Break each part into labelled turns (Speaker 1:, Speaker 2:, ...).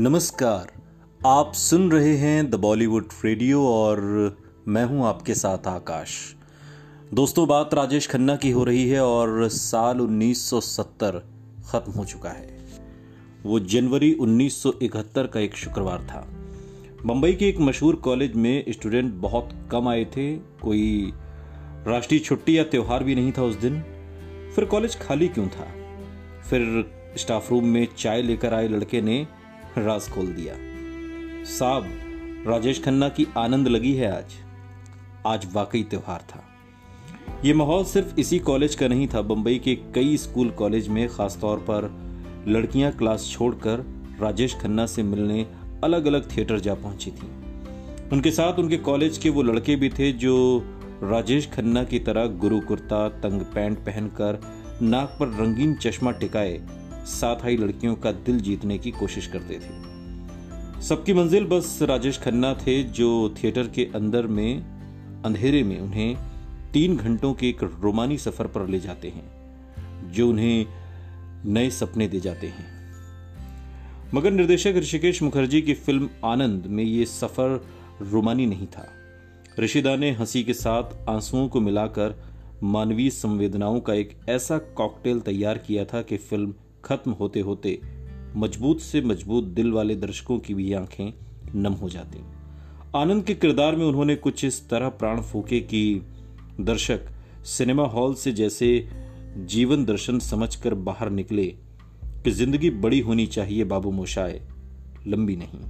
Speaker 1: नमस्कार। आप सुन रहे हैं द बॉलीवुड रेडियो और मैं हूँ आपके साथ आकाश। दोस्तों, बात राजेश खन्ना की हो रही है और साल 1970 खत्म हो चुका है। वो जनवरी 1971 का एक शुक्रवार था। मुंबई के एक मशहूर कॉलेज में स्टूडेंट बहुत कम आए थे। कोई राष्ट्रीय छुट्टी या त्यौहार भी नहीं था उस दिन। फिर कॉलेज खाली क्यों था? फिर स्टाफ रूम में चाय लेकर आए लड़के ने राज खोल दिया। साहब, राजेश खन्ना की आनंद लगी है आज। आज वाकई त्योहार था। यह माहौल सिर्फ़ इसी कॉलेज का नहीं था, बंबई के कई स्कूल कॉलेज में खासतौर पर लड़कियाँ क्लास छोड़कर राजेश खन्ना से मिलने अलग अलग थिएटर जा पहुँची थी। उनके साथ उनके कॉलेज के वो लड़के भी थे जो राजेश खन्ना की तरह गुरु कुर्ता, तंग पैंट पहनकर नाक पर रंगीन चश्मा टिकाए साथ आई लड़कियों का दिल जीतने की कोशिश करते थे। सबकी मंजिल बस राजेश खन्ना थे जो थिएटर के अंदर में, अंधेरे में उन्हें तीन घंटों के एक रोमानी सफ़र पर ले जाते हैं, जो उन्हें नए सपने दे जाते हैं। मगर निर्देशक ऋषिकेश मुखर्जी की फ़िल्म आनंद में ये सफ़र रोमानी नहीं था। ऋषिदा ने हँसी के साथ आंसुओं को मिलाकर मानवीय संवेदनाओं का एक ऐसा कॉकटेल तैयार किया था कि फ़िल्म खत्म होते होते मज़बूत से मज़बूत दिल वाले दर्शकों की भी आँखें नम हो जाती। आनंद के किरदार में उन्होंने कुछ इस तरह प्राण फूके कि दर्शक सिनेमा हॉल से जैसे जीवन दर्शन समझकर बाहर निकले कि ज़िंदगी बड़ी होनी चाहिए बाबू मोशाए लंबी नहीं।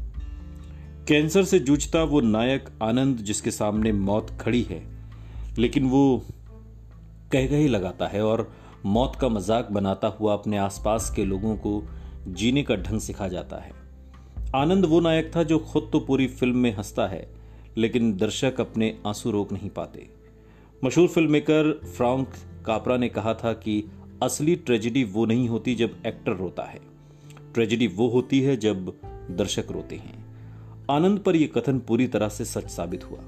Speaker 1: कैंसर से जूझता वो नायक आनंद जिसके सामने मौत खड़ी है, लेकिन वो कह गही लगाता है और मौत का मज़ाक बनाता हुआ अपने आसपास के लोगों को जीने का ढंग सिखा जाता है। आनंद वो नायक था जो खुद तो पूरी फ़िल्म में हंसता है, लेकिन दर्शक अपने आँसू रोक नहीं पाते। मशहूर फ़िल्म मेकर फ्रांक कापरा ने कहा था कि असली ट्रेजिडी वो नहीं होती जब एक्टर रोता है। ट्रेजिडी वो होती है जब दर्शक रोते हैं। आनंद पर यह कथन पूरी तरह से सच साबित हुआ।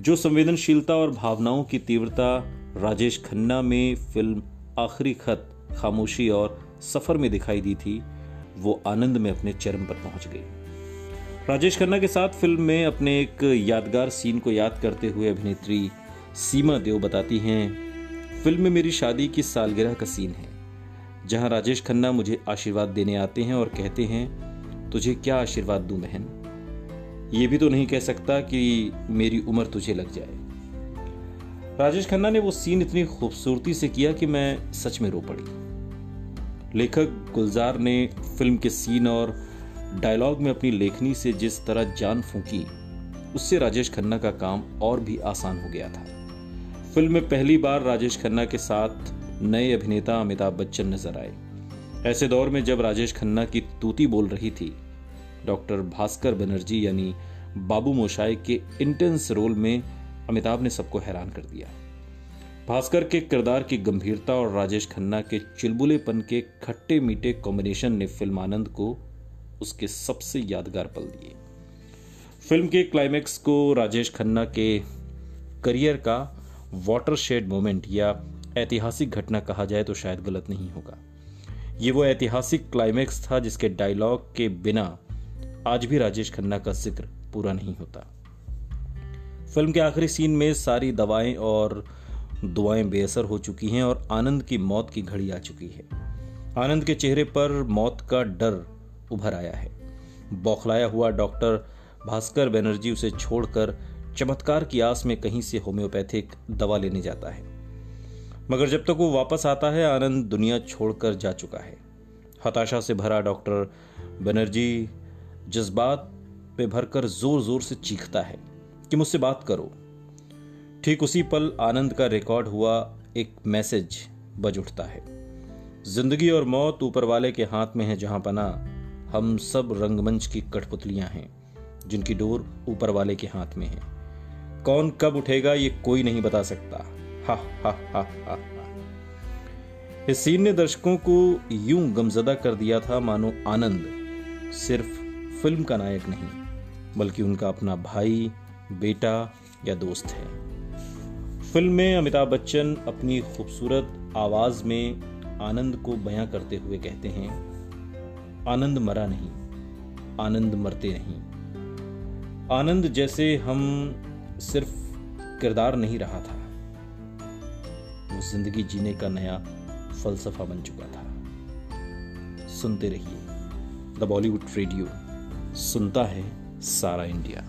Speaker 1: जो संवेदनशीलता और भावनाओं की तीव्रता राजेश खन्ना में फ़िल्म आखिरी खत खामोशी और सफ़र में दिखाई दी थी, वो आनंद में अपने चरम पर पहुँच गई। राजेश खन्ना के साथ फ़िल्म में अपने एक यादगार सीन को याद करते हुए अभिनेत्री सीमा देव बताती हैं, फ़िल्म में मेरी शादी की सालगिरह का सीन है, जहाँ राजेश खन्ना मुझे आशीर्वाद देने आते हैं और कहते हैं, तुझे क्या आशीर्वाद दूँ बहन? ये भी तो नहीं कह सकता कि मेरी उम्र तुझे लग जाए। राजेश खन्ना ने वो सीन इतनी खूबसूरती से किया कि मैं सच में रो पड़ी। लेखक गुलजार ने फ़िल्म के सीन और डायलॉग में अपनी लेखनी से जिस तरह जान फूकी, उससे राजेश खन्ना का काम और भी आसान हो गया था। फ़िल्म में पहली बार राजेश खन्ना के साथ नए अभिनेता अमिताभ बच्चन नज़र आए। ऐसे दौर में जब राजेश खन्ना की तूती बोल रही थी, डॉक्टर भास्कर बनर्जी यानी बाबू मोशाई के इंटेंस रोल में अमिताभ ने सबको हैरान कर दिया। भास्कर के किरदार की गंभीरता और राजेश खन्ना के चिलबुलेपन के खट्टे मीठे कॉम्बिनेशन ने फ़िल्म आनंद को उसके सबसे यादगार पल दिए। फ़िल्म के क्लाइमैक्स को राजेश खन्ना के करियर का वाटर शेड मोमेंट या ऐतिहासिक घटना कहा जाए तो शायद गलत नहीं होगा। ये वो ऐतिहासिक क्लाइमैक्स था जिसके डायलॉग के बिना आज भी राजेश खन्ना का ज़िक्र पूरा नहीं होता। फ़िल्म के आखिरी सीन में सारी दवाएँ और दुआएँ बेअसर हो चुकी हैं और आनंद की मौत की घड़ी आ चुकी है। आनंद के चेहरे पर मौत का डर उभर आया है। बौखलाया हुआ डॉक्टर भास्कर बनर्जी उसे छोड़कर चमत्कार की आस में कहीं से होम्योपैथिक दवा लेने जाता है। मगर जब तक वो वापस आता है, आनंद दुनिया छोड़कर जा चुका है। हताशा से भरा डॉक्टर बनर्जी जज्बात पे भरकर ज़ोर ज़ोर से चीखता है। कि मुझसे बात करो। ठीक उसी पल आनंद का रिकॉर्ड हुआ, एक मैसेज बज उठता है। ज़िंदगी और मौत ऊपर वाले के हाथ में है जहाँ पना, हम सब रंगमंच की कठपुतलियाँ हैं, जिनकी डोर ऊपर वाले के हाथ में है। कौन कब उठेगा, ये कोई नहीं बता सकता। हा हा हा हा इस सीन ने दर्शकों को यूँ गमजदा कर दिया था, मानो आनंद सिर्फ़ फ़िल्म का नायक नहीं, बल्कि उनका अपना भाई बेटा या दोस्त है। फ़िल्म में अमिताभ बच्चन अपनी खूबसूरत आवाज़ में आनंद को बयां करते हुए कहते हैं, आनंद मरा नहीं, आनंद मरते नहीं। आनंद जैसे हम सिर्फ़ किरदार नहीं रहा था, वो ज़िंदगी जीने का नया फलसफा बन चुका था। सुनते रहिए, द बॉलीवुड रेडियो सुनता है सारा इंडिया।